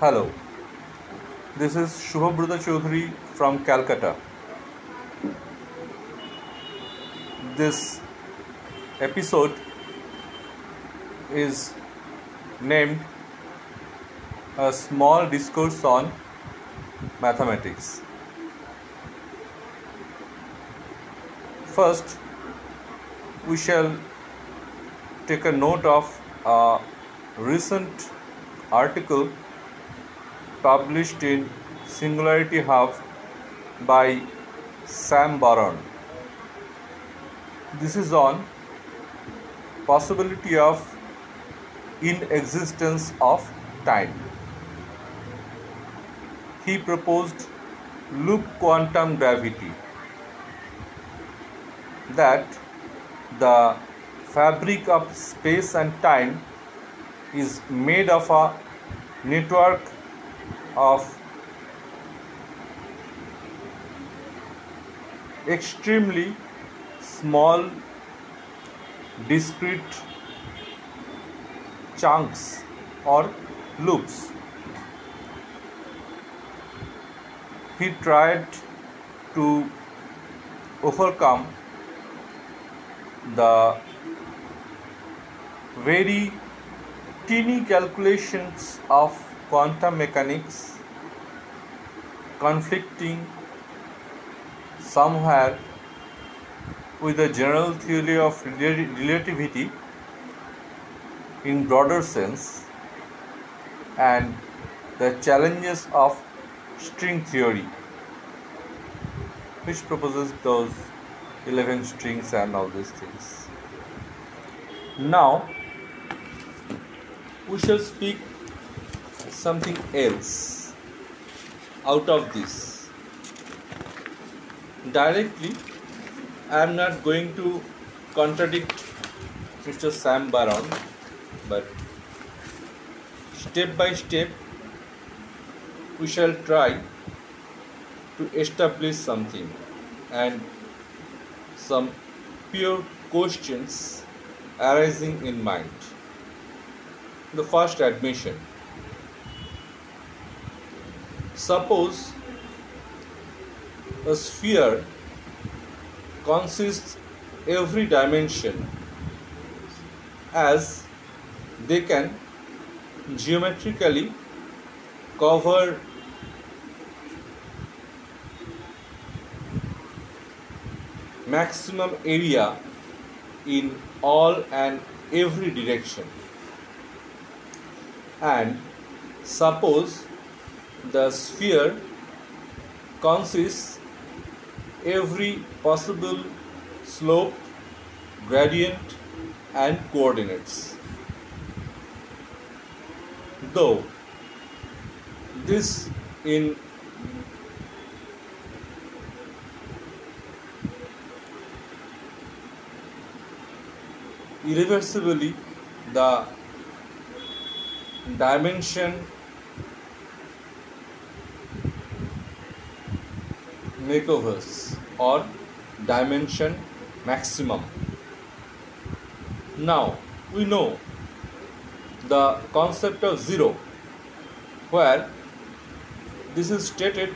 Hello, this is Shubhabrata Chaudhary from Calcutta. This episode is named A Small Discourse on Mathematics. First, we shall take a note of a recent article published in Singularity Hub by Sam Baron. This is on possibility of inexistence of time. He proposed loop quantum gravity that the fabric of space and time is made of a network of extremely small discrete chunks or loops. He tried to overcome the very teeny calculations of quantum mechanics conflicting somewhere with the general theory of relativity in broader sense and the challenges of string theory which proposes those 11 strings and all these things. Now we shall speak something else out of this. Directly, I am not going to contradict Mr. Sam Baron, but step by step we shall try to establish something and some pure questions arising in mind the first admission. Suppose a sphere consists every dimension as they can geometrically cover maximum area in all and every direction. And suppose the sphere consists every possible slope gradient and coordinates. Though this in irreversibly the dimension makeovers or dimension maximum. Now we know the concept of zero where this is stated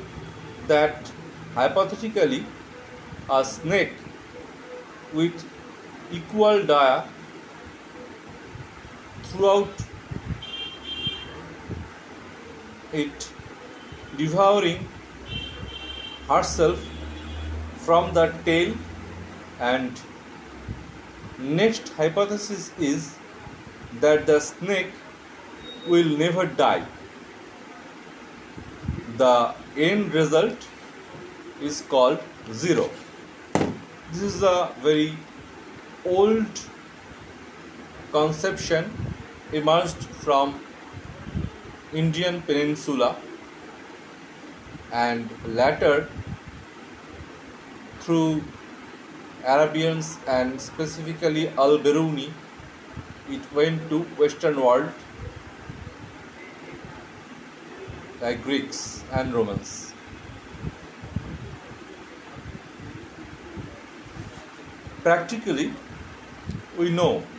that hypothetically a snake with equal dia throughout it devouring herself from the tail and next hypothesis is that the snake will never die. The end result is called zero. This is a very old conception emerged from Indian peninsula and later through Arabians and specifically Al-Biruni it went to western world like Greeks and Romans. Practically we know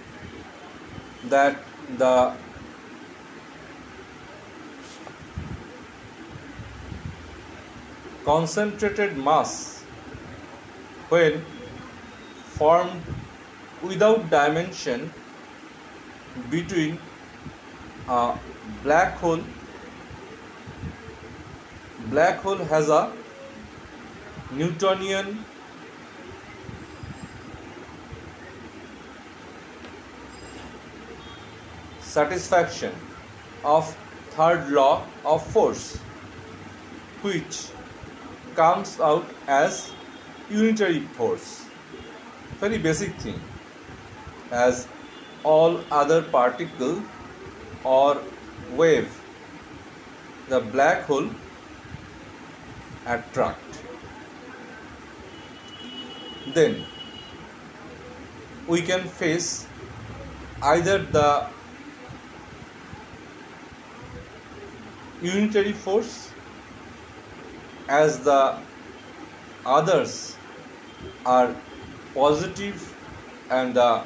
that the concentrated mass when formed without dimension between a black hole black hole has a newtonian satisfaction of third law of force which comes out as unitary force. Very basic thing. As all other particle or wave the black hole attract. Then we can face either the unitary force as the others are positive and the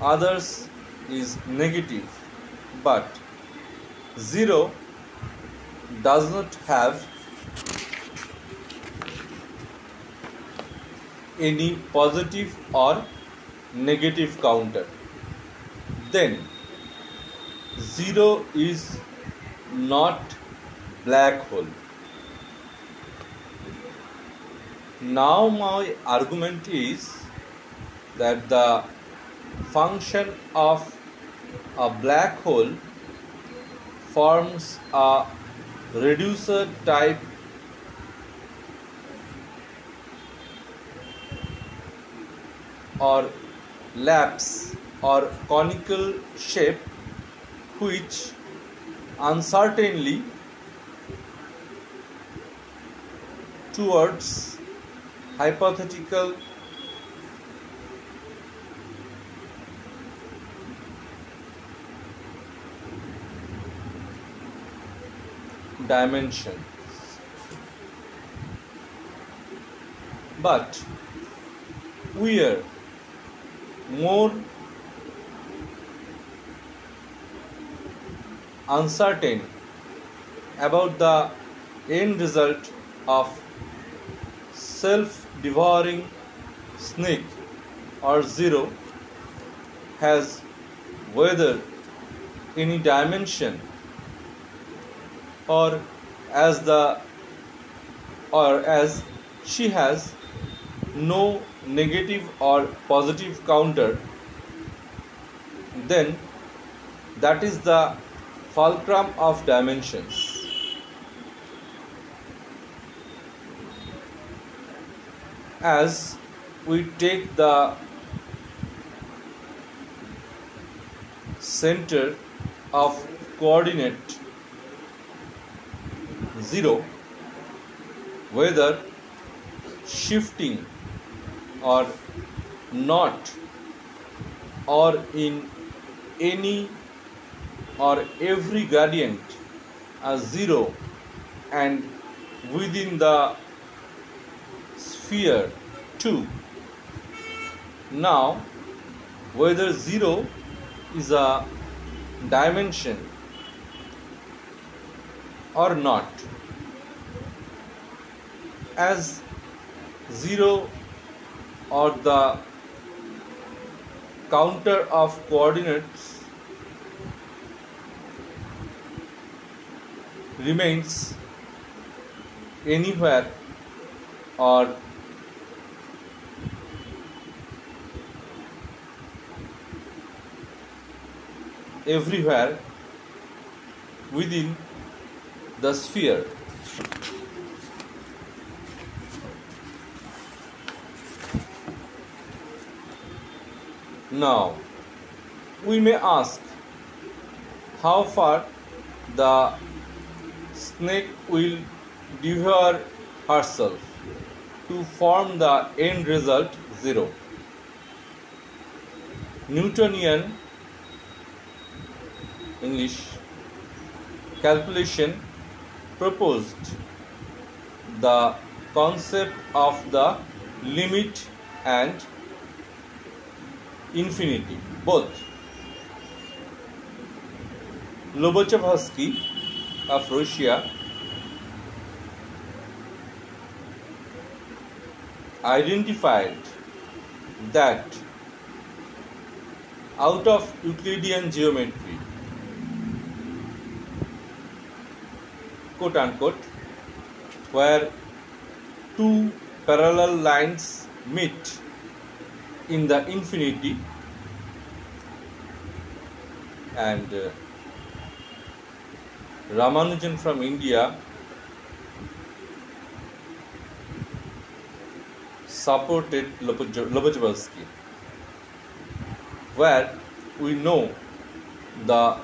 others is negative. But 0 does not have any positive or negative counter. Then 0 is not black hole now my argument is that the function of a black hole forms a reducer type or lapse or conical shape which uncertainly towards hypothetical dimensions but we are more uncertain about the end result of self devouring snake or zero has whether any dimension or as the or as she has no negative or positive counter then that is the fulcrum of dimensions as we take the center of coordinate 0 whether shifting or not or in any or every gradient as 0 and within the sphere 2. Now, whether 0 is a dimension or not, as 0 or the counter of coordinates remains anywhere or everywhere within the sphere. Now, we may ask how far the snake will devour herself to form the end result 0. Newtonian English calculation proposed the concept of the limit and infinity both. Lobachevsky of Russia identified that out of Euclidean geometry quote unquote, where two parallel lines meet in the infinity and uh, Ramanujan from India supported Lobachevsky, where we know the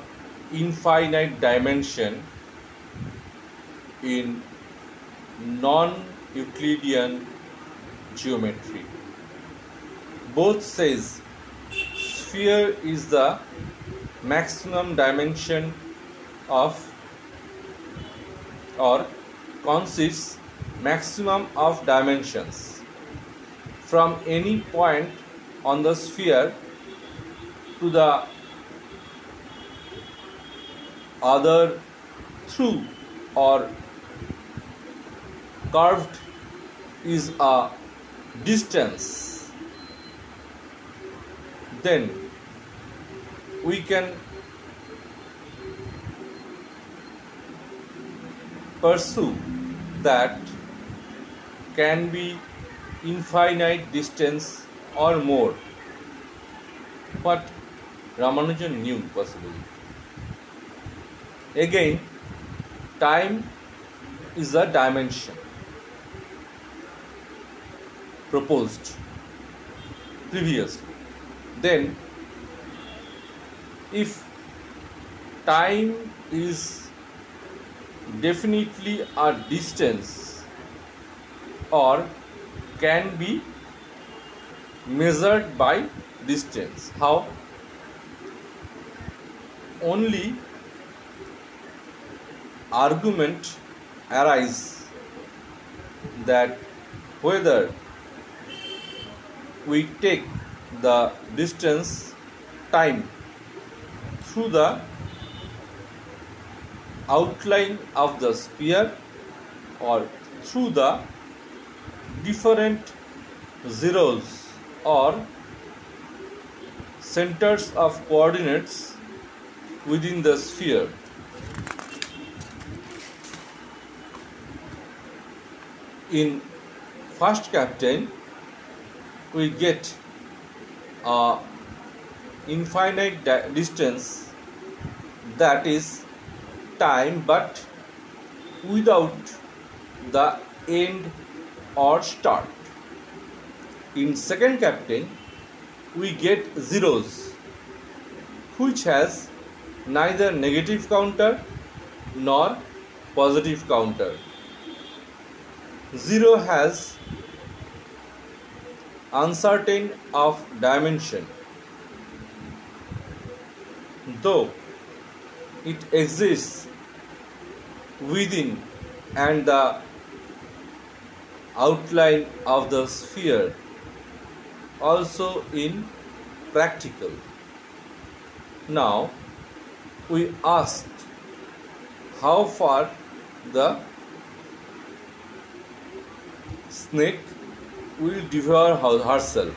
infinite dimension in non-Euclidean geometry. Both says sphere is the maximum dimension of or consists maximum of dimensions from any point on the sphere to the other through or curved is a distance then we can pursue that can be infinite distance or more. But Ramanujan knew possibly. Again, time is a dimension proposed previously. Then, if time is definitely a distance or can be measured by distance. How? Only argument arise that whether we take the distance time through the outline of the sphere or through the different zeros or centers of coordinates within the sphere. In first captain, we get a infinite distance that is time but without the end or start. In second captain, we get zeros, which has neither negative counter nor positive counter. Zero has uncertain of dimension, though it exists within and the outline of the sphere also in practical. Now we asked how far the snake will devour herself.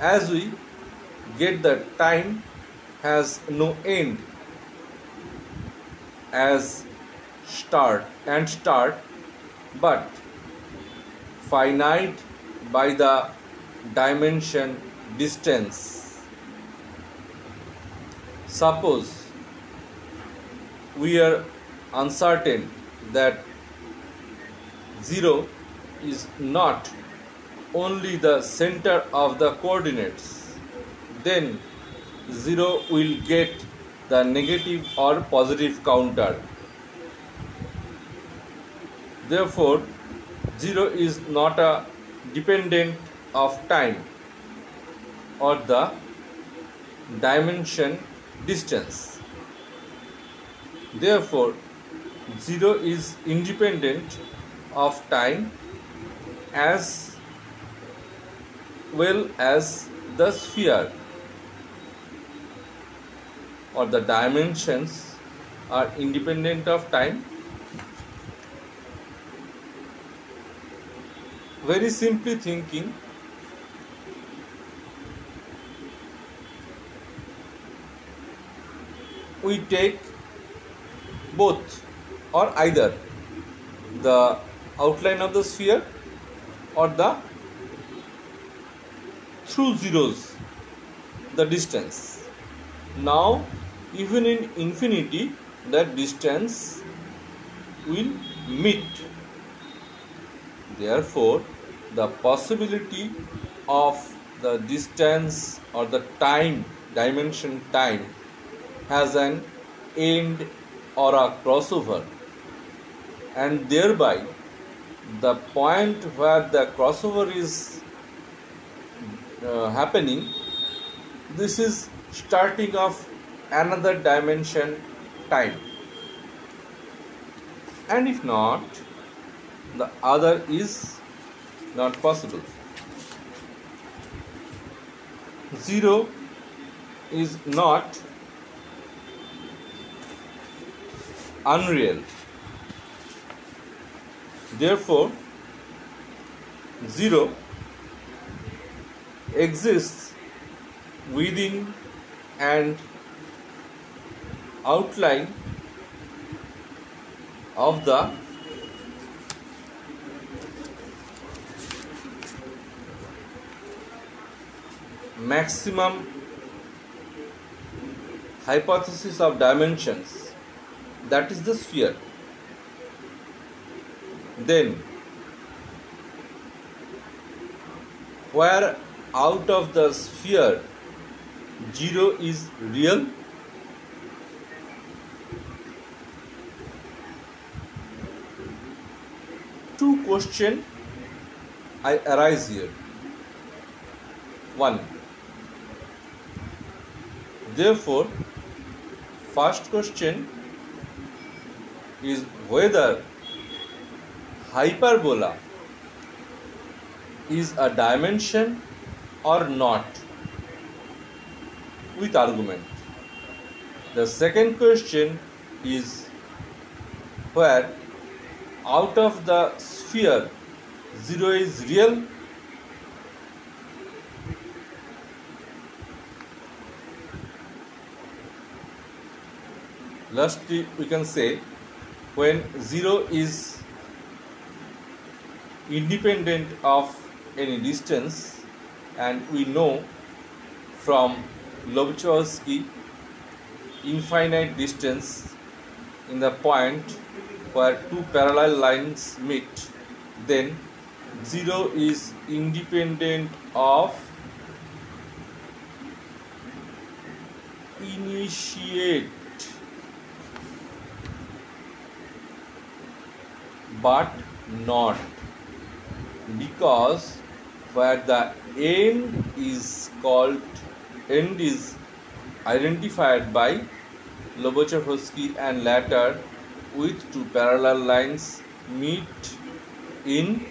As we get the time has no end as start and start but finite by the dimension distance. Suppose we are uncertain that 0 is not only the center of the coordinates, then 0 will get the negative or positive counter. Therefore, 0 is not a dependent of time or the dimension distance. Therefore, 0 is independent of time as well as the sphere or the dimensions are independent of time. Very simply thinking we take both or either the outline of the sphere or the through zeros the distance. Now even in infinity that distance will meet. Therefore the possibility of the distance or the time dimension time has an end or a crossover. And thereby the point where the crossover is uh, happening this is starting of another dimension time and if not the other is not possible zero is not unreal. Therefore, 0 exists within and outline of the maximum hypothesis of dimensions that is the sphere then where out of the sphere zero is real? Two question I arise here. One therefore first question is whether hyperbola is a dimension or not with argument. The second question is where out of the sphere 0 is real lastly we can say when 0 is independent of any distance and we know from Lobachevsky infinite distance in the point where two parallel lines meet then 0 is independent of initiate but not because where the end is called end is identified by Lobachevsky and later with two parallel lines meet in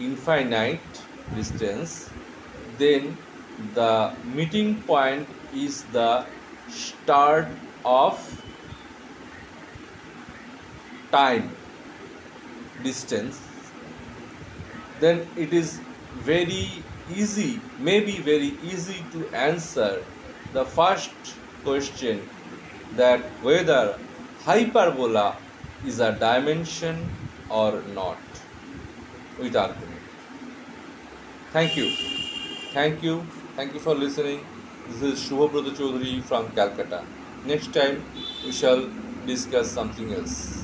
infinite distance. Then the meeting point is the start of time distance then it is very easy maybe very easy to answer the first question that whether hyperbola is a dimension or not with argument. Thank you. Thank you. Thank you for listening. This is Shubhabrata Chaudhary from Calcutta. Next time we shall discuss something else